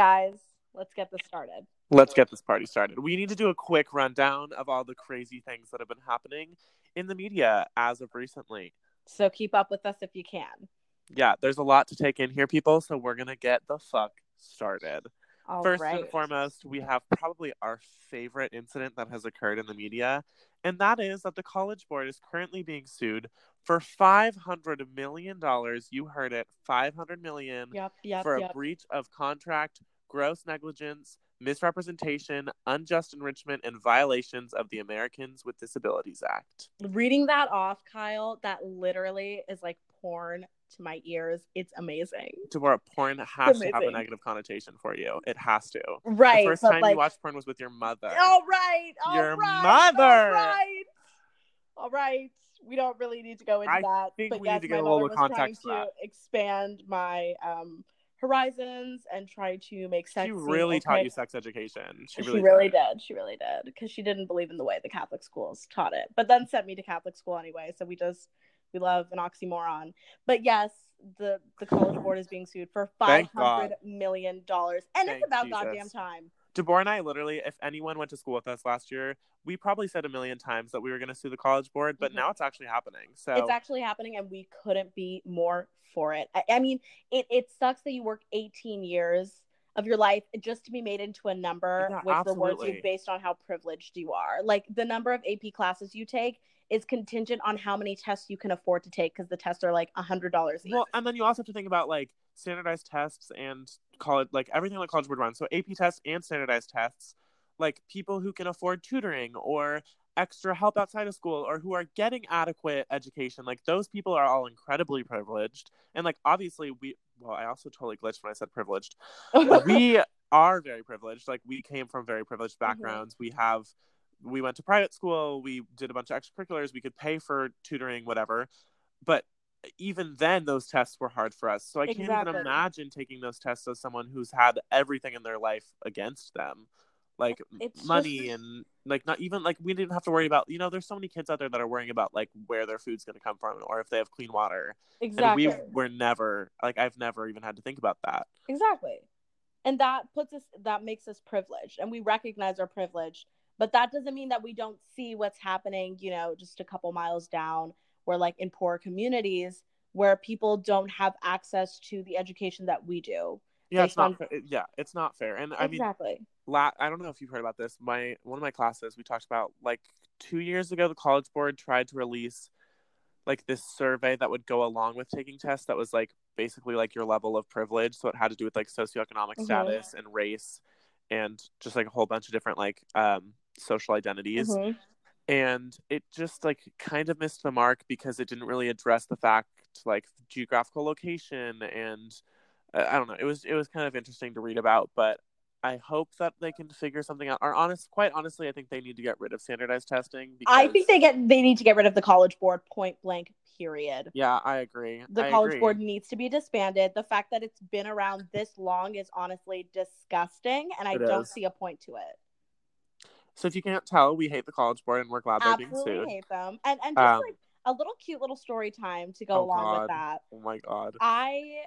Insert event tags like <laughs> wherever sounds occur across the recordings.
guys. Let's get this started. Let's get this party started. We need to do a quick rundown of all the crazy things that have been happening in the media as of recently. So keep up with us if you can. Yeah, there's a lot to take in here, people. So we're going to get the fuck started. All First right. and foremost, we have probably our favorite incident that has occurred in the media, and that is that the College Board is currently being sued for five hundred million dollars. You heard it, five hundred million Yep, yep, for a yep. breach of contract, gross negligence, misrepresentation, unjust enrichment, and violations of the Americans with Disabilities Act. Reading that off, Kyle, that literally is like porn to my ears. It's amazing. Deborah, porn has to have a negative connotation for you. It has to. Right. the first time like, you watched porn was with your mother. All right. All Your right, mother. All right. All right. We don't really need to go into I that. think but we yes, need to get a little trying context to expand my um, horizons and try to make sex. She really taught you sex education. She She really, really, did. did. She really did because she didn't believe in the way the Catholic schools taught it, but then sent me to Catholic school anyway. So we just we love an oxymoron. But yes, the the college board is being sued for five hundred million dollars, and Thank it's about Jesus. goddamn time. Deborah and I literally, if anyone went to school with us last year, we probably said a million times that we were going to sue the college board, but Mhm. now it's actually happening. So It's actually happening, and we couldn't be more for it. I, I mean, it it sucks that you work eighteen years of your life just to be made into a number, Yeah, which rewards you based on how privileged you are. Like the number of AP classes you take is contingent on how many tests you can afford to take because the tests are like a hundred dollars each. well, and then you also have to think about like standardized tests and college, like everything that college board runs. So AP tests and standardized tests, like people who can afford tutoring or extra help outside of school or who are getting adequate education, like those people are all incredibly privileged. And like obviously we, well, I also totally glitched when I said privileged. <laughs> we are very privileged. Like we came from very privileged Mm-hmm. backgrounds. We have we went to private school, we did a bunch of extracurriculars, we could pay for tutoring, whatever. But even then those tests were hard for us. So I can't even imagine taking those tests as someone who's had everything in their life against them. Like It's money just- and like not even like we didn't have to worry about you know there's so many kids out there that are worrying about like where their food's going to come from or if they have clean water exactly. and we were never like I've never even had to think about that Exactly. And that puts us that makes us privileged and we recognize our privilege, but that doesn't mean that we don't see what's happening, you know, just a couple miles down where like in poor communities where people don't have access to the education that we do. yeah it's not on- fair. yeah it's not fair and I mean exactly. la- I don't know if you've heard about this. My one of my classes we talked about like two years ago. The College Board tried to release like this survey that would go along with taking tests. That was like basically like your level of privilege. So it had to do with like socioeconomic Mhm. status and race, and just like a whole bunch of different like um, social identities. Mhm. And it just like kind of missed the mark because it didn't really address the fact like geographical location and uh, I don't know. It was it was kind of interesting to read about, but I hope that they can figure something out. Or honest, quite honestly, I think they need to get rid of standardized testing. Because, I think they get they need to get rid of the college board point blank period. Yeah, I agree. The I college agree. board needs to be disbanded. The fact that it's been around this long is honestly disgusting and I It don't is. see a point to it. So if you can't tell, we hate the college board, and we're glad they're being absolutely sued. hate them. And and just Um, like a little cute little story time to go Oh, along God. with that. Oh my god. I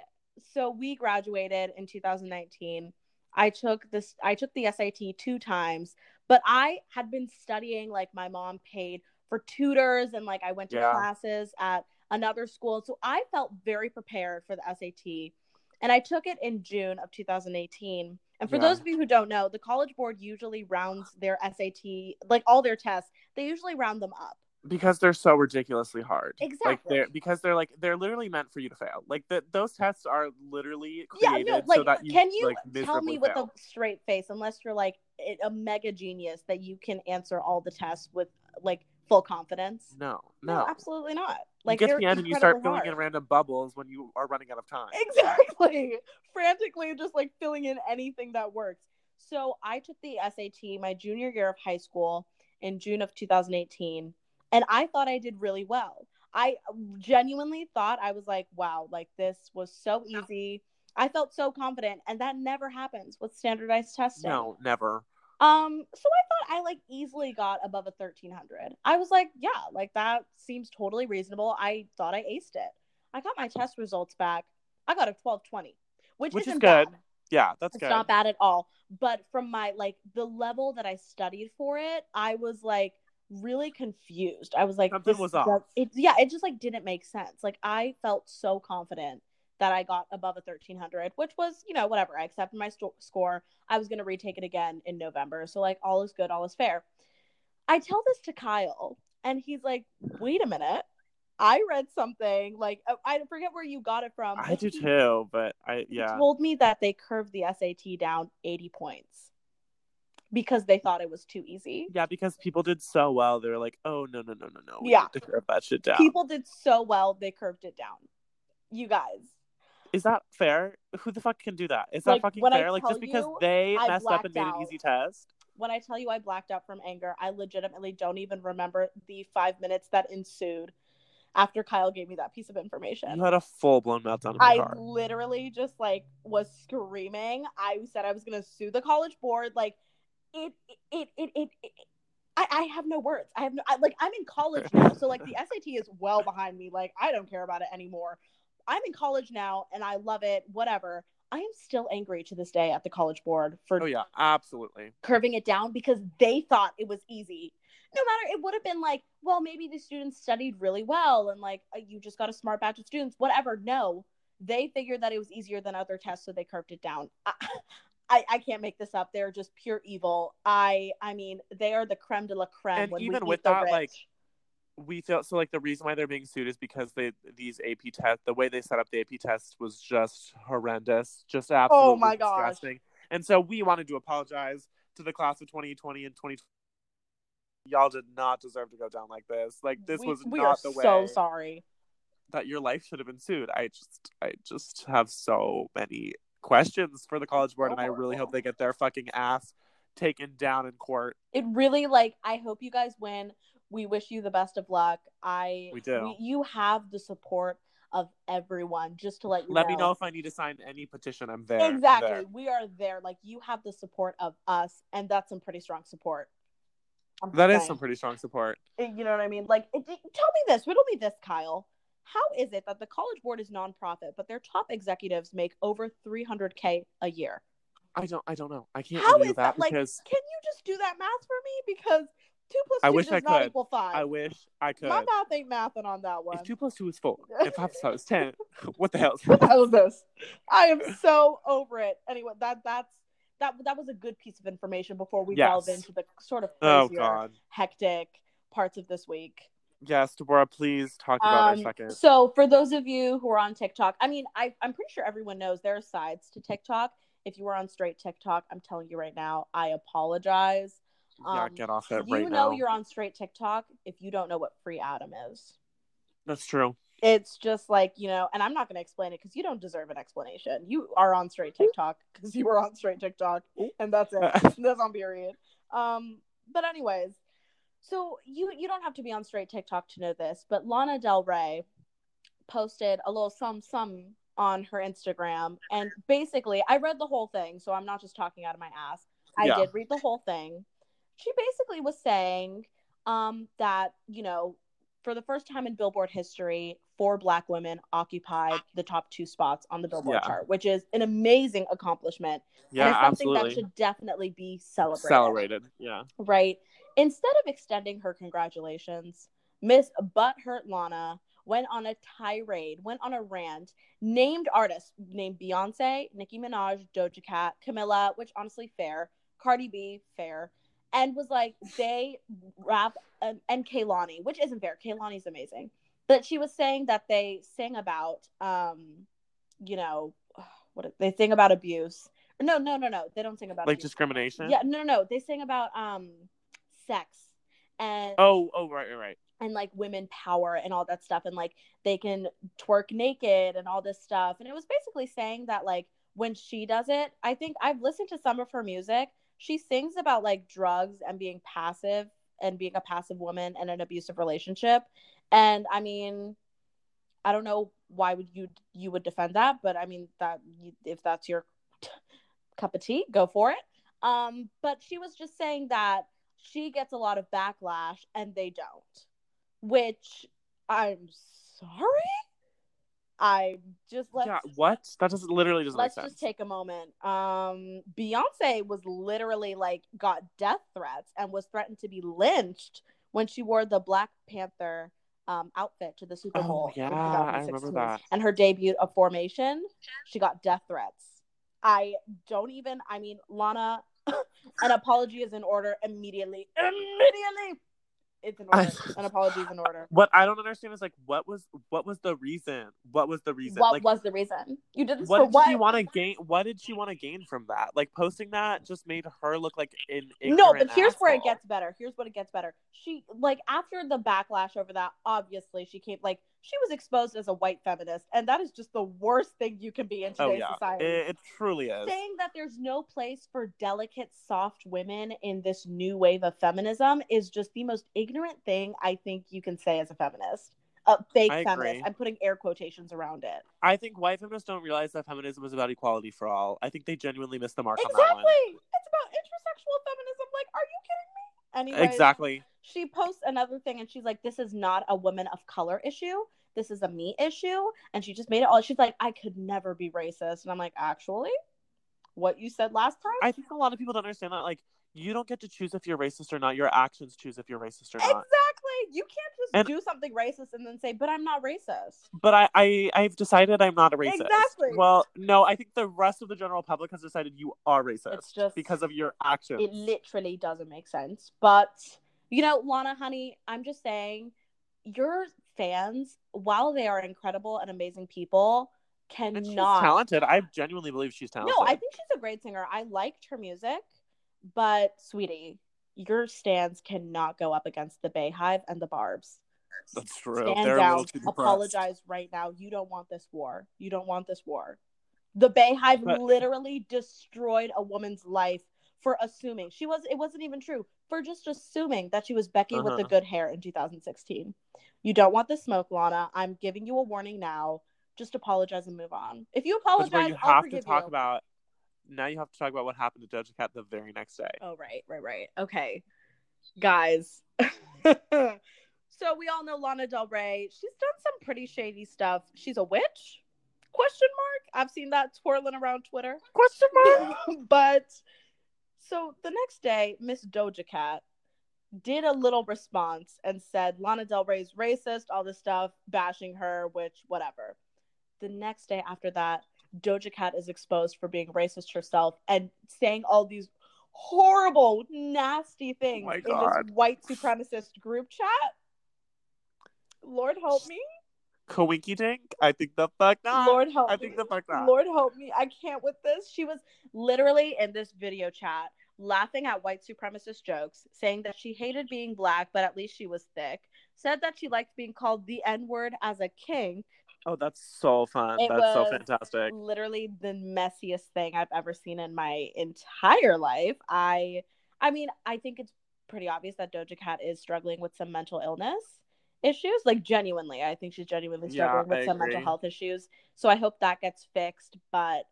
so we graduated in 2019. I took this I took the SAT two times, but I had been studying like my mom paid for tutors and like I went to Yeah. classes at another school. So I felt very prepared for the SAT. And I took it in June of 2018. And for Yeah. those of you who don't know, the College Board usually rounds their SAT, like all their tests, they usually round them up. Because they're so ridiculously hard. Exactly. Like they're because they're like they're literally meant for you to fail. Like that those tests are literally Yeah, created no, like, so that you can you like, tell me with fail. a straight face, unless you're like a mega genius, that you can answer all the tests with like full confidence? No, No, no. absolutely not. Like you get to the end and you start incredibly filling in random bubbles when you are running out of time. <laughs> Exactly. Frantically just like filling in anything that works. So I took the SAT my junior year of high school in June of 2018, and I thought I did really well. I genuinely thought I was like, wow, like this was so easy. I felt so confident, and that never happens with standardized testing. No, never. Um, so I thought I like easily got above a 1300. I was like, yeah, like that seems totally reasonable. I thought I aced it. I got my test results back. I got a 1220, which, Which is good. bad. Yeah, that's it's good. not bad at all. But from my like the level that I studied for it, I was like really confused. I was like, Something was off. It yeah, it just like didn't make sense. Like I felt so confident that I got above a thirteen hundred, which was you know whatever. I accepted my sto- score. I was gonna retake it again in November, so like all is good, all is fair. I tell this to Kyle, and he's like, "Wait a minute." I read something like uh, I forget where you got it from. I do too, but I he yeah. told me that they curved the SAT down 80 points because they thought it was too easy. Yeah, because people did so well. They were like, "Oh no, no, no, no, no! We Yeah. to curve that shit down." People did so well, they curved it down. You guys, Is that fair? Who the fuck can do that? Is that fucking I fair? Like just because they I messed up and blacked made an easy test? when I tell you I blacked out from anger, I legitimately don't even remember the five minutes that ensued after Kyle gave me that piece of information. You had a full blown meltdown I car. literally just like was screaming. I said I was gonna sue the college board. Like it, it, it, it. it I, I have no words. I have no I, like I'm in college now, so like the <laughs> SAT is well behind me. Like I don't care about it anymore. I'm in college now, and I love it. Whatever. I am still angry to this day at the college board for Oh yeah, absolutely. curving it down because they thought it was easy. No matter, it would have been like, well, maybe the students studied really well and like uh, you just got a smart batch of students, whatever. No, they figured that it was easier than other tests, so they curved it down. I, <laughs> I, I can't make this up. They're just pure evil. I, I mean, they are the creme de la creme. And when even with that, rich. like, We feel so like the reason why they're being sued is because they these AP test the way they set up the AP test was just horrendous, just absolutely Oh my gosh. disgusting. And so we wanted to apologize to the class of 2020 and 2020. Y'all did not deserve to go down like this. Like this we, was we not the way so sorry. that your life should have been sued. I just I just have so many questions for the college board So and I really hope they get their fucking ass taken down in court. It really like. I hope you guys win. We wish you the best of luck. I We do. you have the support of everyone. Just to let you Let know. me know if I need to sign any petition. I'm there. I'm Exactly. there. We are there. Like you have the support of us, and that's some pretty strong support. I'm That is saying. some pretty strong support. Eh, you know what I mean? Like, it, it- tell me this, riddle me this, Kyle. How is it that the College Board is nonprofit, but their top executives make over 300k a year? I don't I don't know. I can't How review is that? Like, can you just do that math for me? Because two plus I two wish does I not could. equal five. I wish I could. My math ain't mathing on that one. If two plus two is four, <laughs> and five plus five is ten, <laughs> what the hell? what the hell is this? I am so over it. Anyway, that that's that that was a good piece of information before we Yes. delve into the sort of Oh crazier, god. hectic parts of this week. Yes, Deborah, please talk about our Um, second. so for those of you who are on TikTok, I mean, I, I'm pretty sure everyone knows there are sides to TikTok. If you were on straight TikTok, I'm telling you right now, I apologize. Yeah, um, get off it you right know now. you're on straight TikTok if you don't know what free Adam is. That's true. It's just like, you know, and I'm not going to explain it because you don't deserve an explanation. You are on straight TikTok because you were on straight TikTok, and that's it. <laughs> <laughs> that's on period. Um, but anyways, so you you don't have to be on straight TikTok to know this, but Lana Del Rey posted a little some some on her Instagram, and basically, I read the whole thing, so I'm not just talking out of my ass. I Yeah. did read the whole thing. She basically was saying um, that you know, for the first time in Billboard history, four Black women occupied the top two spots on the Billboard Yeah. chart, which is an amazing accomplishment Yeah, and something absolutely. that should definitely be celebrated. Celebrated. Yeah. Right. Instead of extending her congratulations, Miss Butthurt Lana went on a tirade, went on a rant, named artists, named Beyonce, Nicki Minaj, Doja Cat, Camila, which honestly fair, Cardi B, fair, and was like they rap um, and Kehlani, which isn't fair. Kehlani's amazing, but she was saying that they sing about, um, you know, what they sing about abuse. No, no, no, no. They don't sing about Like abuse. discrimination. Yeah, no, no, no. They sing about um sex and Oh, oh, right, right, right. and like women power and all that stuff and like they can twerk naked and all this stuff. And it was basically saying that like when she does it, I think I've listened to some of her music. She sings about like drugs and being passive and being a passive woman in an abusive relationship. And I mean, I don't know why would you you would defend that, but I mean that if that's your <laughs> cup of tea, go for it. Um, but she was just saying that she gets a lot of backlash and they don't, which I'm sorry. I just let's yeah, what? That doesn't literally doesn't let's just take a moment. Um, Beyonce was literally like got death threats and was threatened to be lynched when she wore the Black Panther um, outfit to the Super Oh, Bowl. in yeah, I remember that. And her debut of Formation, she got death threats. I don't even. I mean, Lana, <laughs> an apology is in order immediately. Immediately, it's in order. an apology is in order. <sighs> What I don't understand is like what was what was the reason? What was the reason? What like was the reason you did this what for? did What? she want to gain? What did she want to gain from that? Like posting that just made her look like an no, but here's where it gets better. Here's what it gets better. She like after the backlash over that, obviously she came like she was exposed as a white feminist, and that is just the worst thing you can be in Oh today's yeah, society. it, it truly is. Saying that there's no place for delicate, soft women in this new wave of feminism is just the most ignorant thing I think you can say as a feminist. A fake I feminist. agree. I'm putting air quotations around it. I think white feminists don't realize that feminism is about equality for all. I think they genuinely miss the mark on that Exactly. It's about intersexual feminism. Like, are you kidding me? Anyways, Exactly. She posts another thing and she's like, This is not a woman of color issue. This is a me issue. And she just made it all. She's like, I could never be racist. And I'm like, Actually, what you said last time? I think a lot of people don't understand that. Like, you don't get to choose if you're racist or not. Your actions choose if you're racist or not. exactly. You can't just And- do something racist and then say, But I'm not racist. But I, I, I've decided I'm not a racist. Exactly. Well, no, I think the rest of the general public has decided you are racist. It's just- because of your actions. It literally doesn't make sense. But, you know, Lana, honey, I'm just saying, your fans, while they are incredible and amazing people, and she's cannot talented. I genuinely believe she's talented. No, I think she's a great singer. I liked her music, but sweetie, your stands cannot go up against the BeyHive and the Barbs. that's true. Stand They're down. Apologize right now. You don't want this war. You don't want this war. The BeyHive But- literally destroyed a woman's life for assuming she was. It wasn't even true. For just assuming that she was Becky with the Uh-huh. good hair in 2016. You don't want the smoke, Lana. I'm giving you a warning now. Just apologize and move on. If you apologize, you I'll have to talk you. about. Now you have to talk about what happened to Doja Cat the very next day. Oh, right, right, right. Okay. Guys. <laughs> so we all know Lana Del Rey. She's done some pretty shady stuff. She's a witch? Question mark. I've seen that twirling around Twitter. Question mark. <laughs> but so the next day, Miss Doja Cat did a little response and said Lana Del Rey's racist, all this stuff, bashing her, which whatever. The next day after that, Doja Cat is exposed for being racist herself and saying all these horrible, nasty oh things my in this white supremacist group chat. Lord help me. Coinky dink. I think the fuck not. Lord help I me. think the fuck not. Lord help me. I can't with this. She was literally in this video chat laughing at white supremacist jokes, saying that she hated being black, but at least she was thick. Said that she liked being called the N word as a king. Oh, that's so fun. It that's so fantastic. Literally the messiest thing I've ever seen in my entire life. I I mean, I think it's pretty obvious that Doja Cat is struggling with some mental illness issues. Like genuinely. I think she's genuinely Yeah, struggling I with some mental health issues. So I hope that gets fixed. But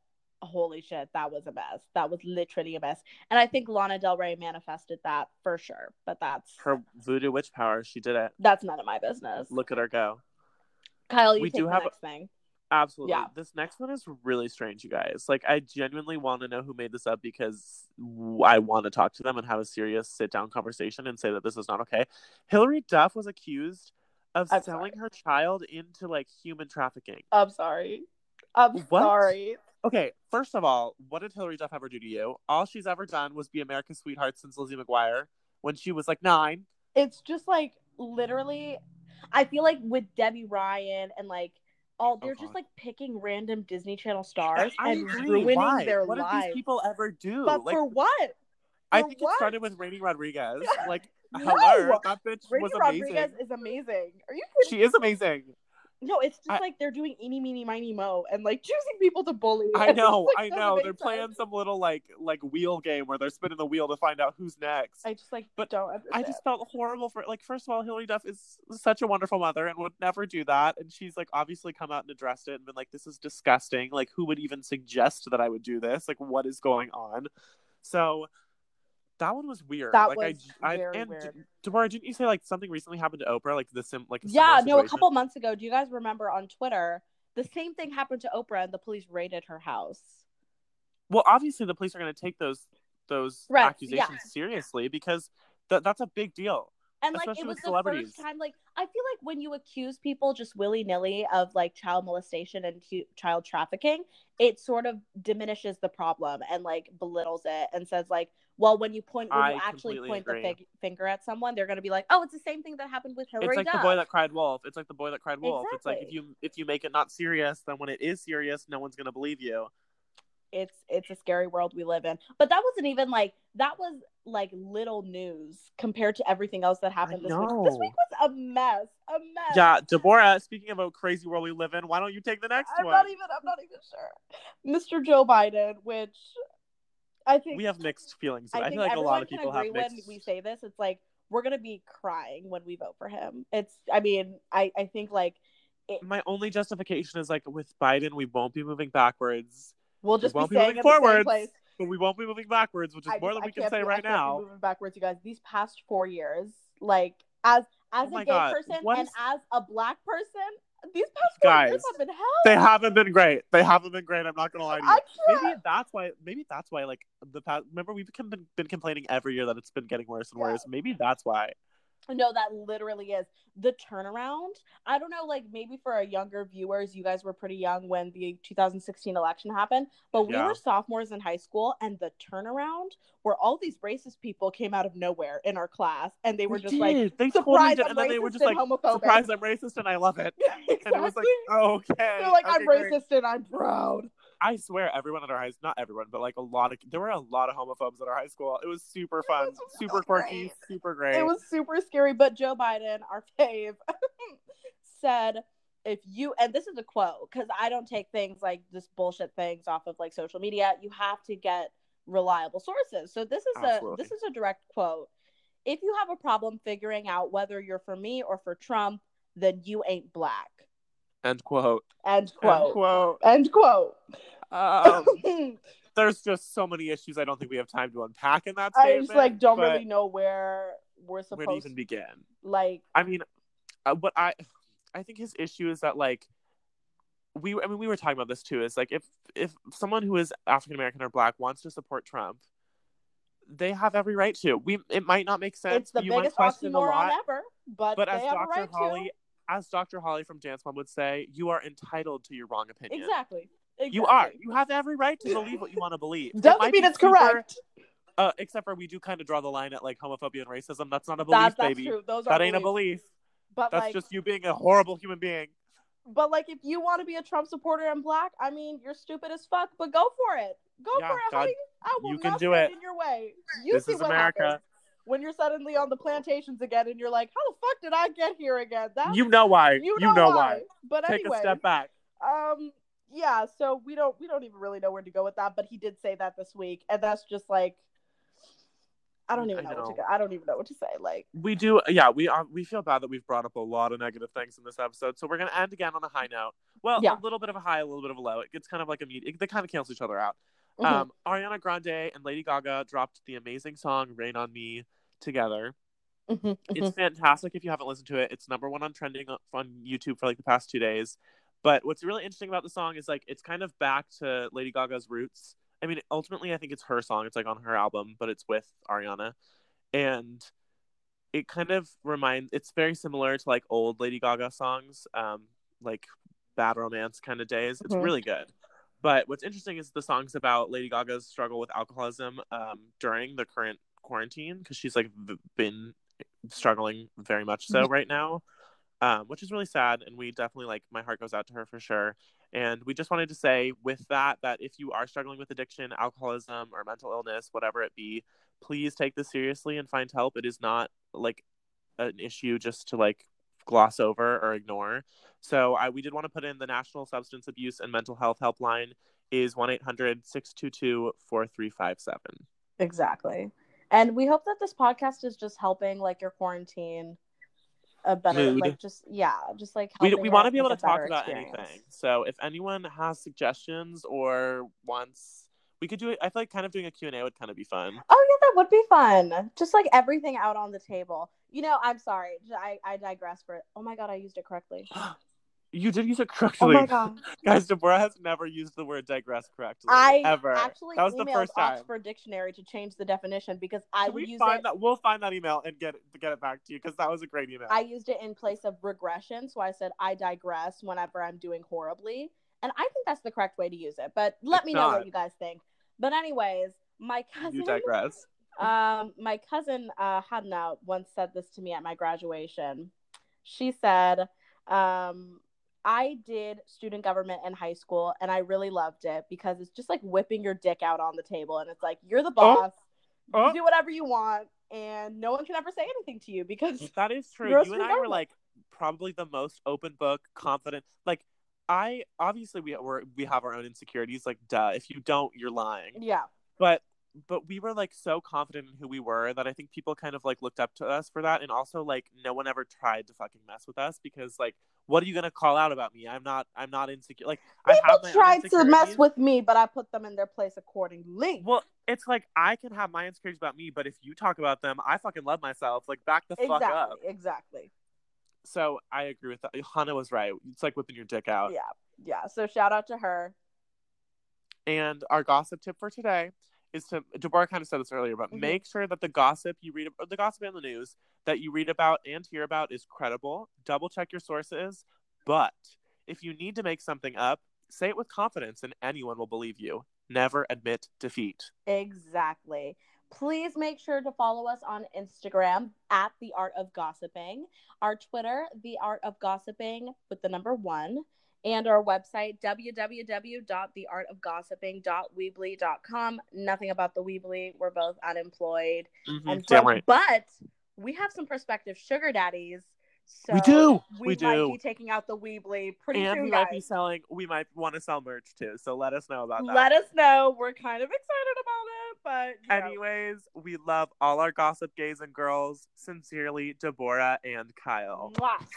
holy shit, that was a mess. That was literally a mess. And I think Lana Del Rey manifested that for sure. But that's Her voodoo witch power. She did it. that's none of my business. Look at her go. Kyle, you we do the have- next thing. Absolutely. Yeah. This next one is really strange, you guys. Like, I genuinely want to know who made this up because I want to talk to them and have a serious sit down conversation and say that this is not okay. Hilary Duff was accused of I'm selling her child into like human trafficking. I'm sorry. I'm What? sorry. Okay, first of all, what did Hilary Duff ever do to you? All she's ever done was be America's sweetheart since Lizzie McGuire when she was like nine. It's just like literally I feel like with Debby Ryan and like all they're just uh-huh. like picking random Disney Channel stars I and agree. ruining Why? their what did these people ever do? but like, for what? I think what? it started with Raini Rodriguez. <laughs> Like, No! hello, that bitch was amazing. Rodriguez is amazing. Are you kidding? She is amazing. No, it's just I- like they're doing eeny meeny miny mo and like choosing people to bully. I know, just, I know. They're sense. playing some little like like wheel game where they're spinning the wheel to find out who's next. I just like But don't understand. I just felt horrible for like first of all, Hilary Duff is such a wonderful mother and would never do that. And she's like obviously come out and addressed it and been like, This is disgusting. Like who would even suggest that I would do this? Like what is going on? So that one was weird. That like was I, I very and weird. Deborah, didn't you say like something recently happened to Oprah? Like the sim like a yeah, no, a couple months ago. Do you guys remember on Twitter? the same thing happened to Oprah and the police raided her house. Well, obviously the police are going to take those those Right, accusations yeah. seriously because th- that's a big deal. And like Especially it was with the celebrities. first time like I feel like when you accuse people just willy-nilly of like child molestation and hu- child trafficking, it sort of diminishes the problem and like belittles it and says like, well, when you point when I you actually point agree. the fig- finger at someone, they're going to be like, "Oh, it's the same thing that happened with Hilary it's like Duff." the boy that cried wolf. It's like the boy that cried wolf. It's like if you if you make it not serious, then when it is serious, no one's going to believe you. it's it's a scary world we live in. But that wasn't even like that was like little news compared to everything else that happened this week. This week was a mess, a mess. Yeah, Deborah. Speaking of a crazy world we live in, why don't you take the next I'm one? not even. I'm not even sure. Mr. Joe Biden, which I think we have mixed feelings. I, I, think feel like a lot of people agree have when mixed. we say this. It's like we're gonna be crying when we vote for him. It's. I mean, I I think like My only justification is like with Biden, we won't be moving backwards, we'll just be won't be staying moving in the same forwards, place. but we won't be moving backwards, which is I more than I we can say be- right be now. moving backwards, you guys. These past four years, like as as Oh a gay God, person what and is- as a black person, these past Guys, have been hell. They haven't been great. They haven't been great. I'm not gonna lie to you. I can't. Maybe that's why. Maybe that's why. Like the past. Remember, we've been, been complaining every year that it's been getting worse and Yeah. worse. Maybe that's why. No, that literally is the turnaround. I don't know, like maybe for our younger viewers, you guys were pretty young when the 2016 election happened, but we Yeah. were sophomores in high school, and the turnaround where all these racist people came out of nowhere in our class, and they were just like, they totally did, and then they were just like, homophobic. "Surprise, I'm racist and I love it." exactly. <laughs> And it was like, oh, okay. They're like, I'm great. racist and I'm proud. I swear, everyone at our high school, not everyone, but like a lot of there were a lot of homophobes at our high school. It was super fun, was really super quirky, great. super great. It was super scary, but Joe Biden, our <laughs> fave, said, if you, and this is a quote, because I don't take things like this bullshit things off of like social media. You have to get reliable sources. So this is Absolutely. a this is a direct quote. If you have a problem figuring out whether you're for me or for Trump, then you ain't black. End quote. End End quote. quote. End quote. Um, <laughs> there's just so many issues. I don't think we have time to unpack in that I just like don't really know where we're where supposed to even begin. like I mean, uh, what I I think his issue is that like we I mean we were talking about this too is like if if someone who is African American or black wants to support Trump, they have every right to. We it might not make sense. it's the you biggest oxymoron ever, but, but they as have a Dr. right Holly to. As Dr. Holly from Dance Mom would say, you are entitled to your wrong opinion. Exactly. exactly. You are. You have every right to believe what you want to believe. It Doesn't might mean it's super- correct. Uh, except for we do kind of draw the line at like homophobia and racism. That's not a belief, That, that's baby. true. Those That ain't a belief. But That's like, just you being a horrible human being. but like, if you want to be a Trump supporter and black, I mean, you're stupid as fuck. But go for it. Go Yeah, for it, God, honey. I will you can not do it. in your way. You This see is America. happens when you're suddenly on the plantations again, and you're like, how the fuck did I get here again? That You know why. you You know, know, why. But Take anyway, a step back. um, yeah. So we don't we don't even really know where to go with that. But he did say that this week, and that's just like. I don't even I know, what to go. I don't even know what to say. Like, We do, yeah. We are. We feel bad that we've brought up a lot of negative things in this episode, so we're gonna end again on a high note. Well, Yeah. a little bit of a high, a little bit of a low. It gets kind of like a meet. They kind of cancel each other out. Mhm. Um, Ariana Grande and Lady Gaga dropped the amazing song "Rain on Me" together. Mhm, It's mhm. fantastic if you haven't listened to it. It's number one on trending on YouTube for like the past two days. But what's really interesting about the song is like it's kind of back to Lady Gaga's roots. I mean, ultimately, I think it's her song. It's like on her album, but it's with Ariana, and it kind of reminds. It's very similar to like old Lady Gaga songs, um, like Bad Romance kind of days. It's Mhm. really good. But what's interesting is the songs about Lady Gaga's struggle with alcoholism um, during the current quarantine because she's like v- been struggling very much so right now, um, which is really sad. And we definitely like my heart goes out to her for sure. And we just wanted to say with that that if you are struggling with addiction, alcoholism, or mental illness, whatever it be, please take this seriously and find help. It is not like an issue just to like gloss over or ignore. So I we did want to put in the National Substance Abuse and Mental Health Helpline is 1-800-622-4357. Exactly. And we hope that this podcast is just helping like your quarantine a better Mood. like just yeah, just like We, we want to be able to talk about experience. anything. So if anyone has suggestions or wants we could do it I feel like kind of doing a Q&A would kind of be fun. Oh yeah, that would be fun. Just like everything out on the table. You know, I'm sorry. I I digress for it. Oh my god, I used it correctly. <gasps> You did use it correctly. Oh my god. <laughs> Guys, Deborah has never used the word digress correctly. I ever. actually that was the emailed first time. Oxford Dictionary to change the definition because I Can would we use find it. that? We'll find that email and get it, get it back to you because that was a great email. I used it in place of regression, so I said I digress whenever I'm doing horribly, and I think that's the correct way to use it. But let It's me know what you guys think. But anyways, my cousin, you digress. Um, my cousin uh, Hannah once said this to me at my graduation. She said, um, I did student government in high school and I really loved it because it's just like whipping your dick out on the table and it's like you're the boss, Oh. you do whatever you want, and no one can ever say anything to you because That is <laughs> true. You and I were like probably the most open book, confident. Like I obviously we we we have our own insecurities. Like duh, if you don't, you're lying. yeah, But but we were like so confident in who we were that I think people kind of like looked up to us for that, and also like no one ever tried to fucking mess with us because like what are you gonna call out about me? I'm not I'm not insecure. Like I have my people tried to mess with me, but I put them in their place accordingly. Well, it's like I can have my insecurities about me, but if you talk about them, I fucking love myself. Like back the fuck exactly, up. exactly. So I agree with that. Hannah was right. It's like whipping your dick out. Yeah, yeah. So shout out to her. And our gossip tip for today is to Deborah kind of said this earlier, but Mhm. make sure that the gossip you read, the gossip in the news that you read about and hear about is credible. Double check your sources. But if you need to make something up, say it with confidence, and anyone will believe you. Never admit defeat. Exactly. Please make sure to follow us on Instagram at the art of gossiping, our Twitter, the art of gossiping with the number one, and our website www.theartofgossiping.weebly.com. Nothing about the Weebly. We're both unemployed. Mhm, And from- right. but we have some prospective sugar daddies. So We do. We, We might do. be taking out the Weebly pretty And soon, we guys. might be selling. We might want to sell merch too. So let us know about that. Let us know. We're kind of excited about it, but you know. Anyways, we love all our gossip gays and girls. Sincerely, Deborah and Kyle. Mwah.